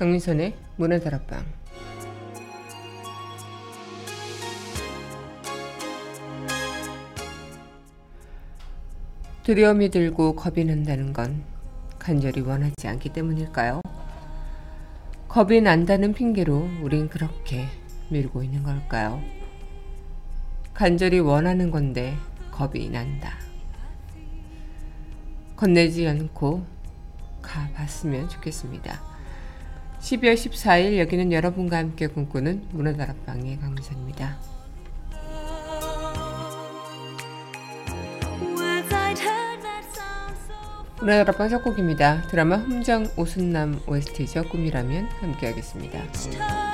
강민선의 문화다락방 두려움이 들고 겁이 난다는 건 간절히 원하지 않기 때문일까요? 겁이 난다는 핑계로 우린 그렇게 밀고 있는 걸까요? 간절히 원하는 건데 겁이 난다. 건네지 않고 가봤으면 좋겠습니다. 12월 14일 여기는 여러분과 함께 꿈꾸는 문화다락방의 강미선입니다. 문화다락방 첫 곡입니다. 드라마 흠정 오순남 OST죠. 꿈이라면 함께하겠습니다.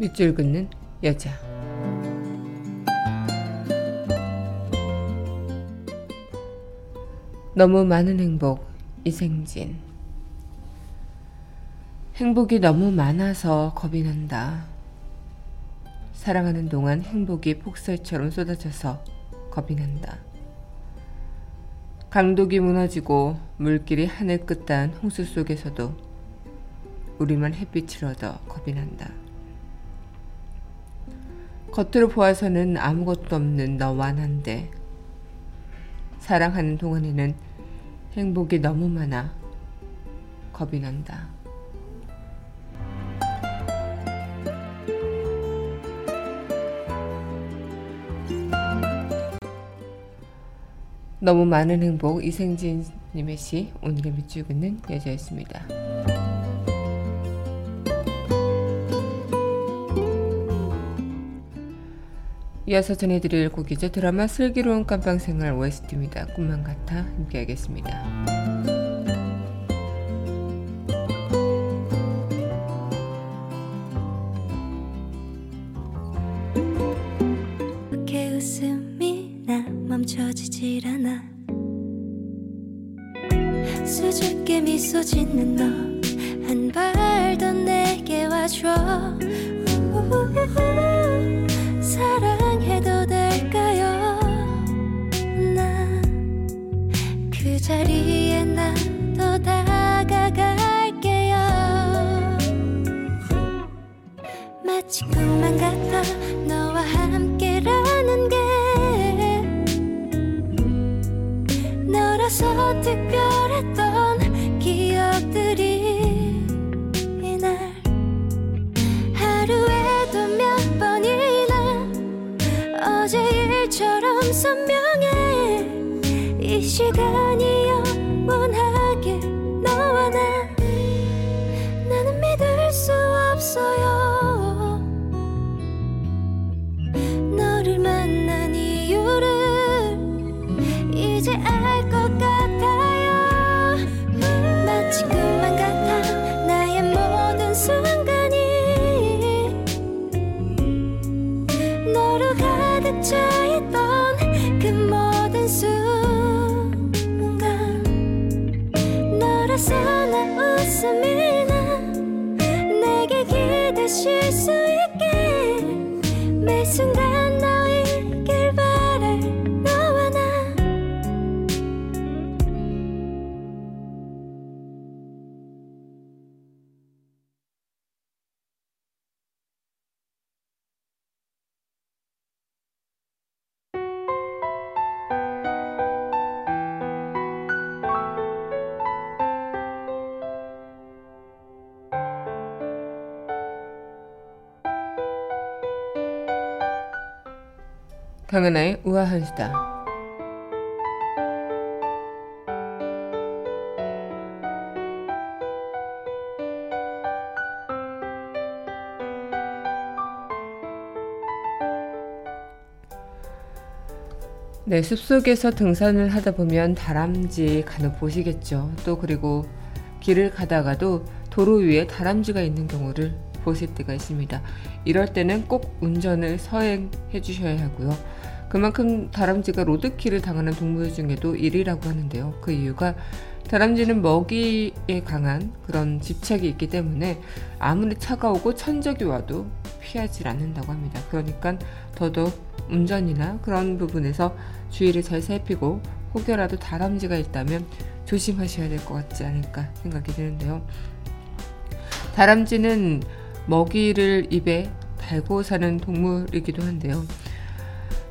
밑줄 긋는 여자 너무 많은 행복 이생진 행복이 너무 많아서 겁이 난다. 사랑하는 동안 행복이 폭설처럼 쏟아져서 겁이 난다. 강독이 무너지고 물길이 하늘 끝단 홍수 속에서도 우리만 햇빛을 얻어 겁이 난다. 겉으로 보아서는 아무것도 없는 너와 난데 사랑하는 동안에는 행복이 너무 많아 겁이 난다. 너무 많은 행복 이생진님의 시 오늘의 밑줄 긋는 여자였습니다. 이어서 전해드릴 곡이죠. 드라마 슬기로운 깜빵생활 OST입니다. 꿈만 같아 함께 하겠습니다. 웃음이 나 멈춰지질 않아 수줍게 미소 짓는 너 꿈만 같아 너와 함께라는 게 너라서 특별했던 기억들이 이날 하루에도 몇 번이나 어제 일처럼 선명해 이 시간 이제 알 수다. 네, 숲속에서 등산을 하다 보면 다람쥐 간혹 보시겠죠. 또 그리고 길을 가다가도 도로 위에 다람쥐가 있는 경우를 보실 때가 있습니다. 이럴 때는 꼭 운전을 서행해 주셔야 하고요. 그만큼 다람쥐가 로드킬을 당하는 동물 중에도 1위라고 하는데요. 그 이유가 다람쥐는 먹이에 강한 그런 집착이 있기 때문에 아무리 차가우고 천적이 와도 피하지 않는다고 합니다. 그러니까 더더욱 운전이나 그런 부분에서 주의를 잘 살피고 혹여라도 다람쥐가 있다면 조심하셔야 될 것 같지 않을까 생각이 드는데요. 다람쥐는 먹이를 입에 달고 사는 동물이기도 한데요.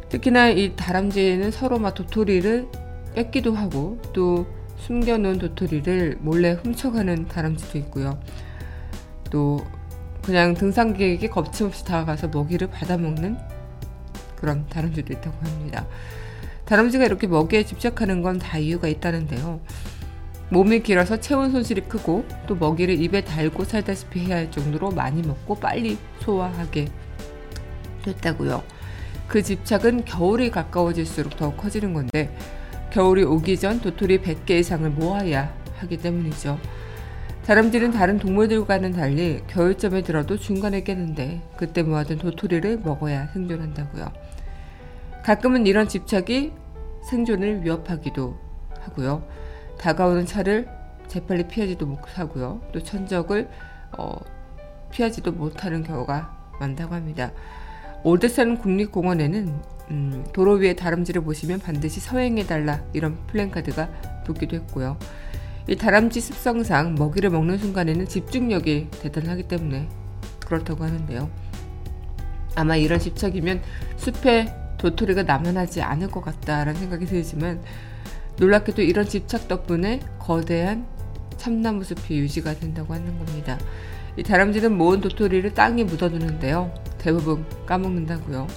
특히나 이 다람쥐는 서로 막 도토리를 뺏기도 하고 또 숨겨놓은 도토리를 몰래 훔쳐가는 다람쥐도 있고요. 또 그냥 등산객에게 거침없이 다가가서 먹이를 받아먹는 그런 다람쥐도 있다고 합니다. 다람쥐가 이렇게 먹이에 집착하는 건 다 이유가 있다는데요. 몸이 길어서 체온 손실이 크고 또 먹이를 입에 달고 살다시피 해야 할 정도로 많이 먹고 빨리 소화하게 됐다고요. 그 집착은 겨울이 가까워질수록 더 커지는 건데 겨울이 오기 전 도토리 100개 이상을 모아야 하기 때문이죠. 다람쥐는 다른 동물들과는 달리 겨울쯤에 들어도 중간에 깨는데 그때 모아둔 도토리를 먹어야 생존한다고요. 가끔은 이런 집착이 생존을 위협하기도 하고요. 다가오는 차를 재빨리 피하지도 못하고요. 또 천적을 어, 피하지도 못하는 경우가 많다고 합니다. 올드산 국립공원에는 음, 도로 위에 다람쥐를 보시면 반드시 서행해달라 이런 플랜카드가 붙기도 했고요. 이 다람쥐 습성상 먹이를 먹는 순간에는 집중력이 대단하기 때문에 그렇다고 하는데요. 아마 이런 집착이면 숲에 도토리가 남아나지 않을 것 같다라는 생각이 들지만 놀랍게도 이런 집착 덕분에 거대한 참나무 숲이 유지가 된다고 하는 겁니다. 이 다람쥐는 모은 도토리를 땅에 묻어두는데요. 대부분 까먹는다고요.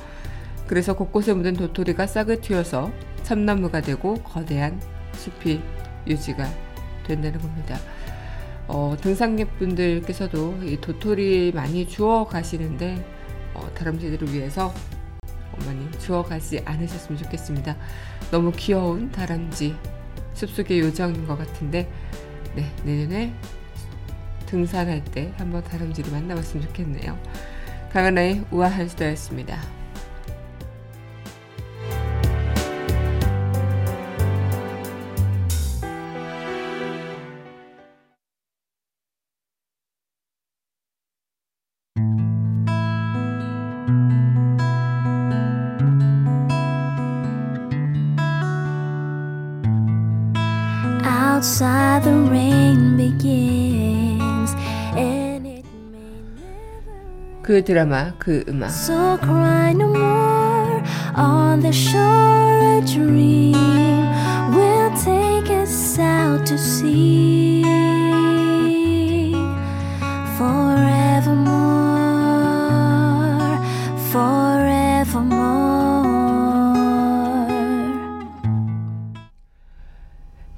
그래서 곳곳에 묻은 도토리가 싹을 틔워서 참나무가 되고 거대한 숲이 유지가 된다는 겁니다. 어, 등산객분들께서도 이 도토리 많이 주워 가시는데 어, 다람쥐들을 위해서 많이 주워 가지 않으셨으면 좋겠습니다. 너무 귀여운 다람쥐 숲속의 요정인 것 같은데 네, 내년에 등산할 때 한번 다람쥐를 만나봤으면 좋겠네요. 강은하의 우아한 수다였습니다. 그그 드라마 그 음악 So cry no more on the shore a dream will take us out to sea forevermore forevermore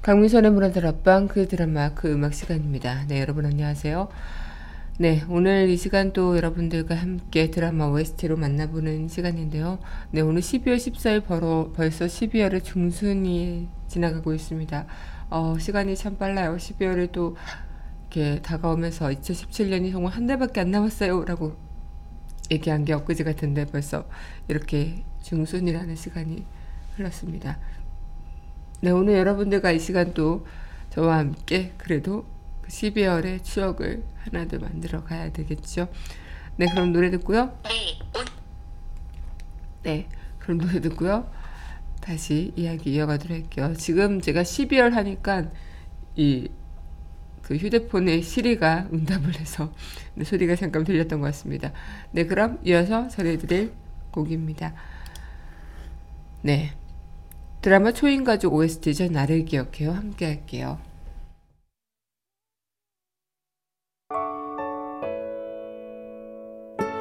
강민선의 문화들 앞방 그 드라마 그 음악 시간입니다. 네 여러분 안녕하세요. 네 오늘 이 시간 또 여러분들과 함께 드라마 OST로 만나보는 시간인데요. 네 오늘 12월 14일 벌어, 벌써 12월의 중순이 지나가고 있습니다. 어, 시간이 참 빨라요. 12월에 또 이렇게 다가오면서 2017년이 정말 한 달밖에 안 남았어요 라고 얘기한 게 엊그제 같은데 벌써 이렇게 중순이라는 시간이 흘렀습니다. 네, 오늘 여러분들과 이 시간 또 저와 함께 그래도 그 12월의 추억을 하나도 만들어 가야 되겠죠. 네, 그럼 노래 듣고요. 네, 그럼 노래 듣고요. 다시 이야기 이어가도록 할게요. 지금 제가 12월 하니까 이 그 휴대폰에 시리가 응답을 해서 네, 소리가 잠깐 들렸던 것 같습니다. 네, 그럼 이어서 전해드릴 곡입니다. 네. 드라마 초인가족 OST죠. 나를 기억해요. 함께 할게요.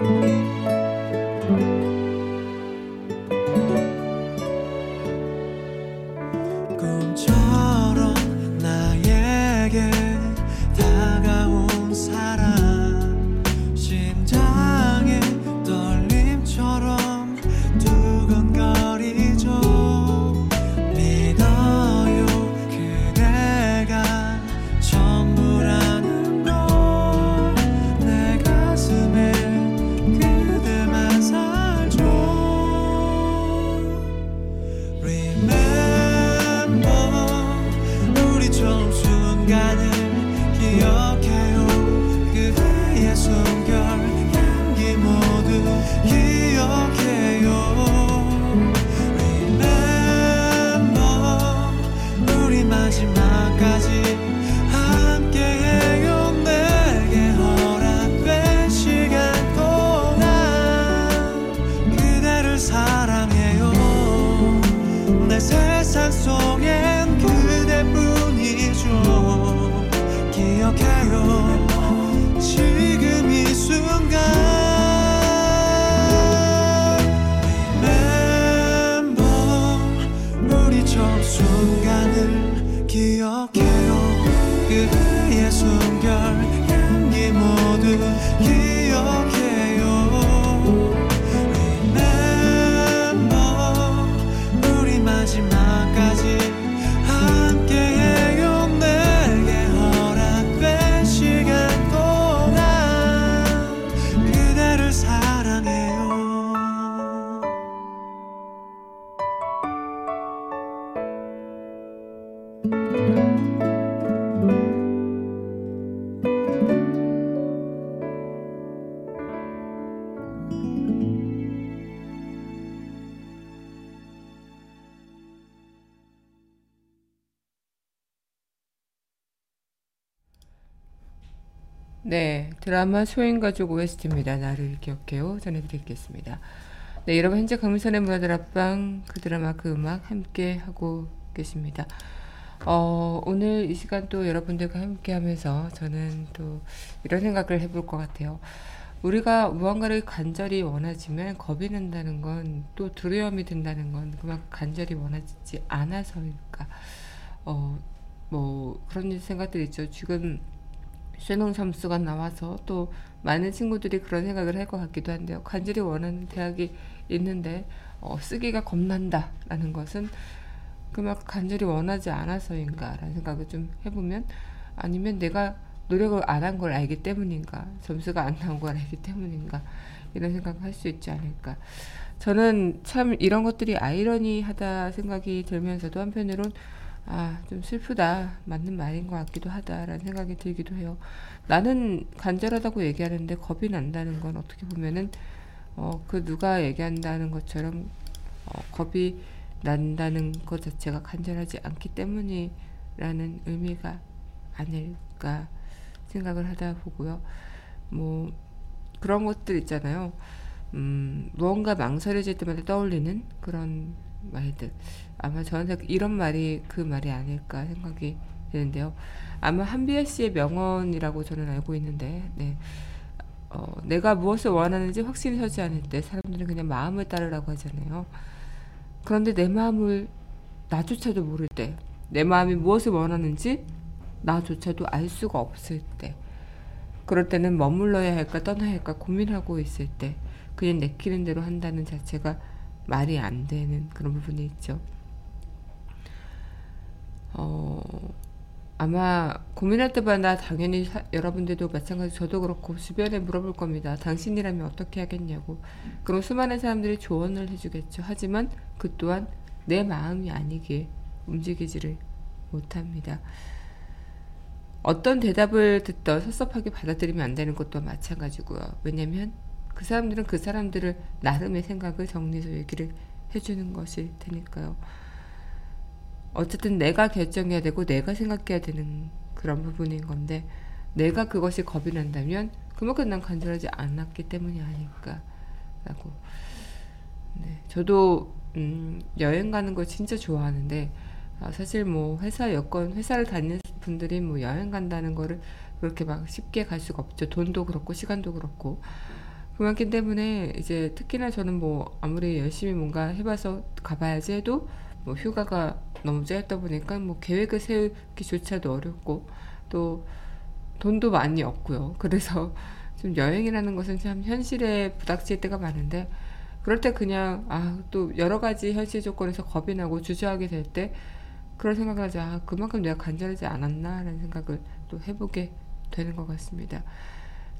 꿈처 세 네, 드라마 소인가족 OST입니다. 나를 기억해요. 전해드리겠습니다. 네, 여러분 현재 강민선의 문화들 앞방 그 드라마 그 음악 함께 하고 계십니다. 어, 오늘 이 시간 또 여러분들과 함께 하면서 저는 또 이런 생각을 해볼 것 같아요. 우리가 무언가를 간절히 원하지만 겁이 난다는 건 또 두려움이 든다는 건 그만큼 간절히 원하지 않아서일까. 어, 뭐 그런 생각들이 있죠. 지금 수능 점수가 나와서 또 많은 친구들이 그런 생각을 할 것 같기도 한데요. 간절히 원하는 대학이 있는데 어, 쓰기가 겁난다라는 것은 그만큼 간절히 원하지 않아서인가라는 생각을 좀 해보면 아니면 내가 노력을 안 한 걸 알기 때문인가 점수가 안 나온 걸 알기 때문인가 이런 생각을 할 수 있지 않을까 저는 참 이런 것들이 아이러니하다 생각이 들면서도 한편으론 아, 좀 슬프다. 맞는 말인 것 같기도 하다라는 생각이 들기도 해요. 나는 간절하다고 얘기하는데 겁이 난다는 건 어떻게 보면은 어, 그 누가 얘기한다는 것처럼 어, 겁이 난다는 것 자체가 간절하지 않기 때문이라는 의미가 아닐까 생각을 하다 보고요. 뭐 그런 것들 있잖아요. 음, 무언가 망설여질 때마다 떠올리는 그런 말들. 아마 저한테 이런 말이 그 말이 아닐까 생각이 되는데요. 아마 한비애 씨의 명언이라고 저는 알고 있는데, 네. 어, 내가 무엇을 원하는지 확신이 서지 않을 때 사람들은 그냥 마음을 따르라고 하잖아요. 그런데 내 마음을 나조차도 모를 때, 내 마음이 무엇을 원하는지 나조차도 알 수가 없을 때, 그럴 때는 머물러야 할까 떠나야 할까 고민하고 있을 때, 그냥 내키는 대로 한다는 자체가 말이 안 되는 그런 부분이 있죠. 어, 아마 고민할 때마다 당연히 사, 여러분들도 마찬가지 저도 그렇고 주변에 물어볼 겁니다. 당신이라면 어떻게 하겠냐고. 그럼 수많은 사람들이 조언을 해주겠죠. 하지만 그 또한 내 마음이 아니기에 움직이지를 못합니다. 어떤 대답을 듣던 섭섭하게 받아들이면 안 되는 것도 마찬가지고요. 왜냐면 그 사람들은 그 사람들을 나름의 생각을 정리해서 얘기를 해주는 것일 테니까요. 어쨌든 내가 결정해야 되고 내가 생각해야 되는 그런 부분인 건데 내가 그것이 겁이 난다면 그만큼 난 간절하지 않았기 때문이 아닐까라고. 네, 저도 음, 여행 가는 걸 진짜 좋아하는데 아, 사실 뭐 회사 여건 회사를 다니는 분들이 뭐 여행 간다는 거를 그렇게 막 쉽게 갈 수가 없죠. 돈도 그렇고 시간도 그렇고 그렇기 때문에 이제 특히나 저는 뭐 아무리 열심히 뭔가 해봐서 가봐야지 해도 뭐 휴가가 너무 짧다 보니까 뭐 계획을 세우기조차도 어렵고 또 돈도 많이 없고요. 그래서 좀 여행이라는 것은 참 현실에 부닥칠 때가 많은데 그럴 때 그냥 아 또 여러 가지 현실 조건에서 겁이 나고 주저하게 될 때 그런 생각을 하자 아, 그만큼 내가 간절하지 않았나라는 생각을 또 해보게 되는 것 같습니다.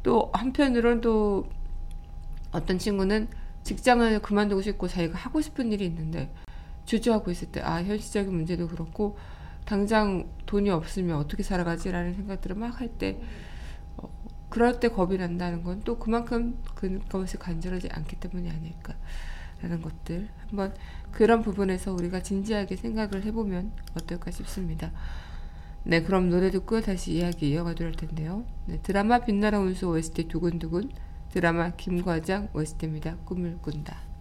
또 한편으로는 또 어떤 친구는 직장을 그만두고 싶고 자기가 하고 싶은 일이 있는데 주저하고 있을 때, 아, 현실적인 문제도 그렇고, 당장 돈이 없으면 어떻게 살아가지라는 생각들을 막 할 때, 어, 그럴 때 겁이 난다는 건 또 그만큼 그것이 간절하지 않기 때문이 아닐까라는 것들. 한번 그런 부분에서 우리가 진지하게 생각을 해보면 어떨까 싶습니다. 네, 그럼 노래 듣고 다시 이야기 이어가도록 할 텐데요. 네, 드라마 빛나라 운수 OST 두근두근, 드라마 김과장 OST입니다. 꿈을 꾼다.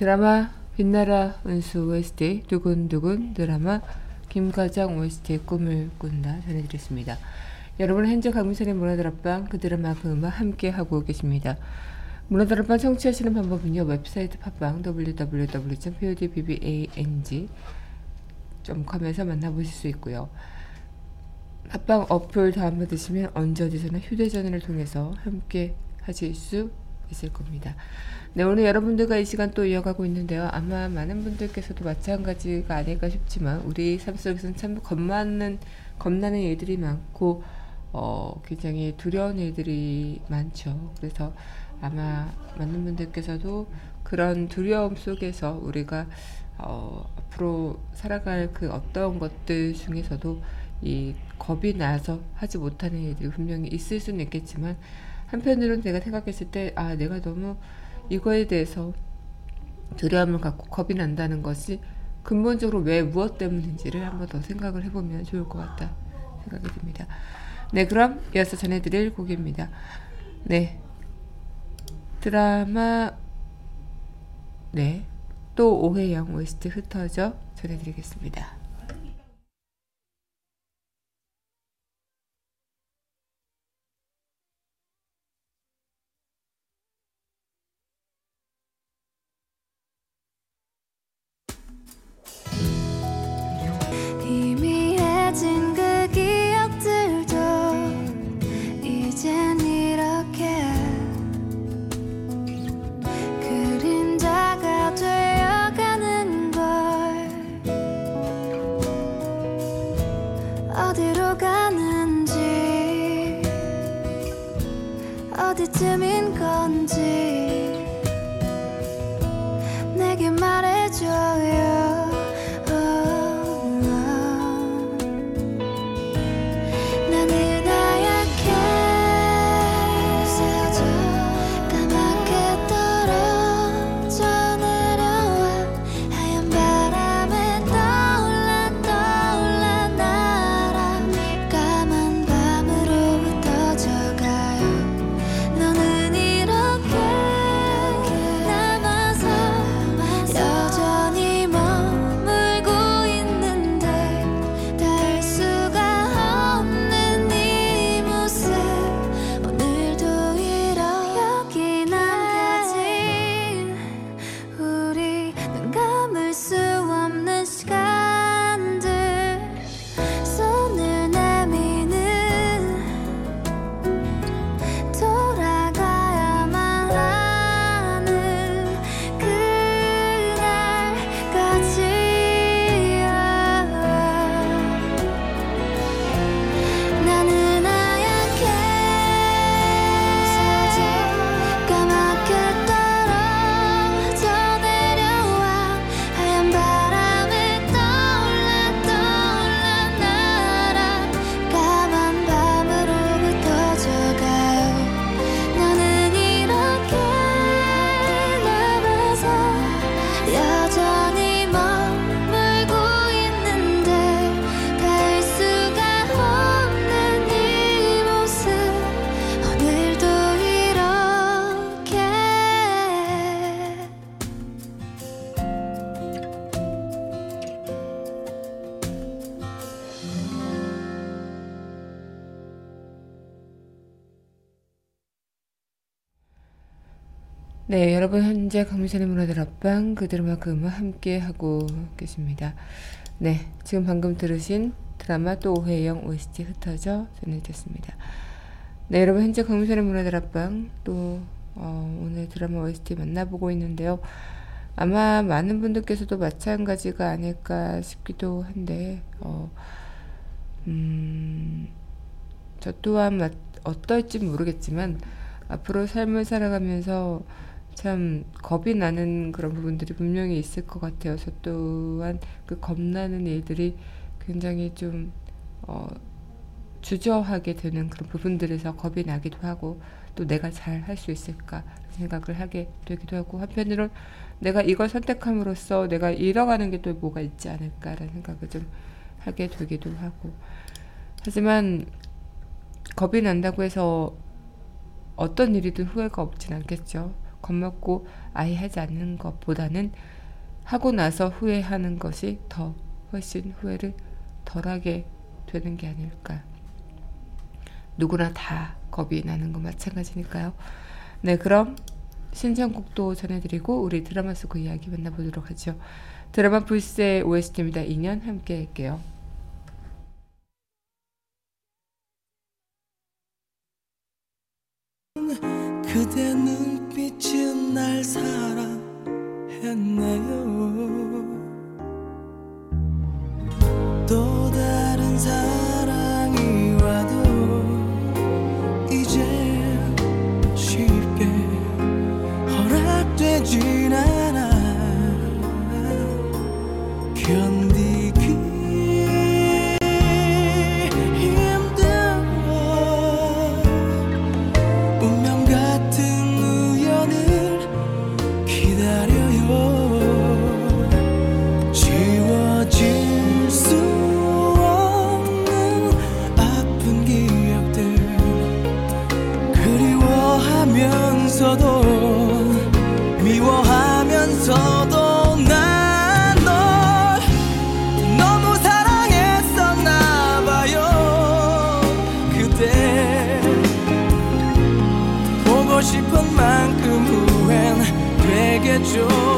드라마 빛나라 은수 OST 두근두근 드라마 김과장 OST 꿈을 꾼다 전해드렸습니다. 여러분 현재 강민선의 문화다락방 그 드라마 그 음악 함께 하고 계십니다. 문화다락방 청취하시는 방법은요. 웹사이트 팟빵 www.podbbang.com에서 만나보실 수 있고요. 팟빵 어플 다운받으시면 언제 어디서나 휴대전화를 통해서 함께 하실 수 있을 겁니다. 네, 오늘 여러분들과 이 시간 또 이어가고 있는데요. 아마 많은 분들께서도 마찬가지가 아닐까 싶지만 우리 삶 속에서는 참 겁나는 겁나는 일들이 많고 어, 굉장히 두려운 일들이 많죠. 그래서 아마 많은 분들께서도 그런 두려움 속에서 우리가 어, 앞으로 살아갈 그 어떤 것들 중에서도 이 겁이 나서 하지 못하는 일들이 분명히 있을 수는 있겠지만 한편으로는 내가 생각했을 때 아 내가 너무 이거에 대해서 두려움을 갖고 겁이 난다는 것이 근본적으로 왜 무엇 때문인지를 한번 더 생각을 해보면 좋을 것 같다 생각이 듭니다. 네 그럼 이어서 전해드릴 곡입니다. 네 드라마 네 또 오해영 OST 흩어져 전해드리겠습니다. 네, 여러분 현재 강민선의 문화들 앞방 그들과 그 함께 하고 계십니다. 네, 지금 방금 들으신 드라마 또 오해영 OST 흩어져 전해졌습니다. 네, 여러분 현재 강민선의 문화들 앞방 또 어, 오늘 드라마 OST 만나보고 있는데요. 아마 많은 분들께서도 마찬가지가 아닐까 싶기도 한데 어, 음, 저 또한 어떨지 모르겠지만 앞으로 삶을 살아가면서 참 겁이 나는 그런 부분들이 분명히 있을 것 같아요. 저 또한 그 겁나는 일들이 굉장히 좀 어, 주저하게 되는 그런 부분들에서 겁이 나기도 하고 또 내가 잘 할 수 있을까 생각을 하게 되기도 하고 한편으로 내가 이걸 선택함으로써 내가 잃어가는 게 또 뭐가 있지 않을까라는 생각을 좀 하게 되기도 하고 하지만 겁이 난다고 해서 어떤 일이든 후회가 없진 않겠죠. 겁먹고 아예 하지 않는 것보다는 하고 나서 후회하는 것이 더 훨씬 후회를 덜하게 되는 게 아닐까. 누구나 다 겁이 나는 건 마찬가지니까요. 네, 그럼 신청곡도 전해드리고 우리 드라마 속 그 이야기 만나보도록 하죠. 드라마 불새 OST입니다. 2년 함께 할게요. 그대 눈빛은 날 사랑했네요 미워하면서도 난널 너무 사랑했었나 봐요. 그대 보고 싶은 만큼 후회는 되겠죠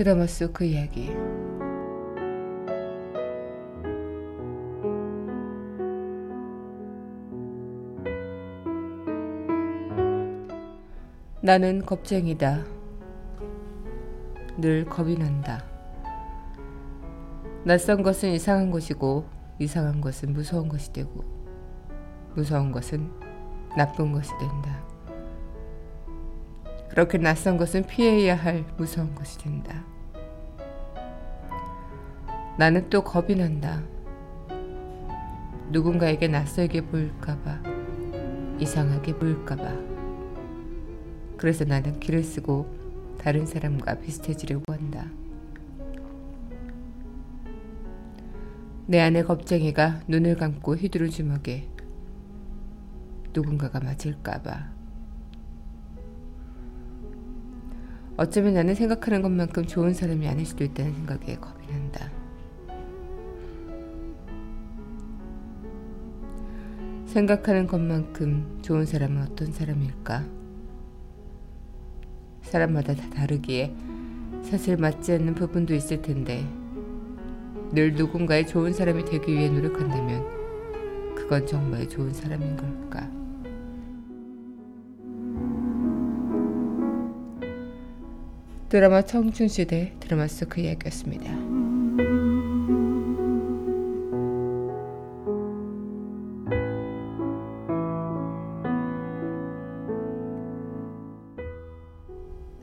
드라마 속 그 이야기 나는 겁쟁이다. 늘 겁이 난다. 낯선 것은 이상한 것이고 이상한 것은 무서운 것이 되고 무서운 것은 나쁜 것이 된다. 그렇게 낯선 것은 피해야 할 무서운 것이 된다. 나는 또 겁이 난다. 누군가에게 낯설게 보일까봐, 이상하게 보일까봐. 그래서 나는 길을 쓰고 다른 사람과 비슷해지려고 한다. 내 안의 겁쟁이가 눈을 감고 휘두른 주먹에 누군가가 맞을까봐. 어쩌면 나는 생각하는 것만큼 좋은 사람이 아닐 수도 있다는 생각에 겁이 난다. 생각하는 것만큼 좋은 사람은 어떤 사람일까? 사람마다 다 다르기에 사실 맞지 않는 부분도 있을 텐데 늘 누군가의 좋은 사람이 되기 위해 노력한다면 그건 정말 좋은 사람인 걸까? 드라마 청춘시대 드라마 속 그 이야기였습니다.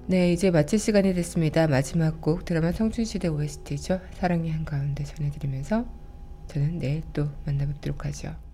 네, 이제 마칠 시간이 됐습니다. 마지막 곡 드라마 청춘시대 OST죠. 사랑의 한가운데 전해드리면서 저는 내일 또 만나뵙도록 하죠.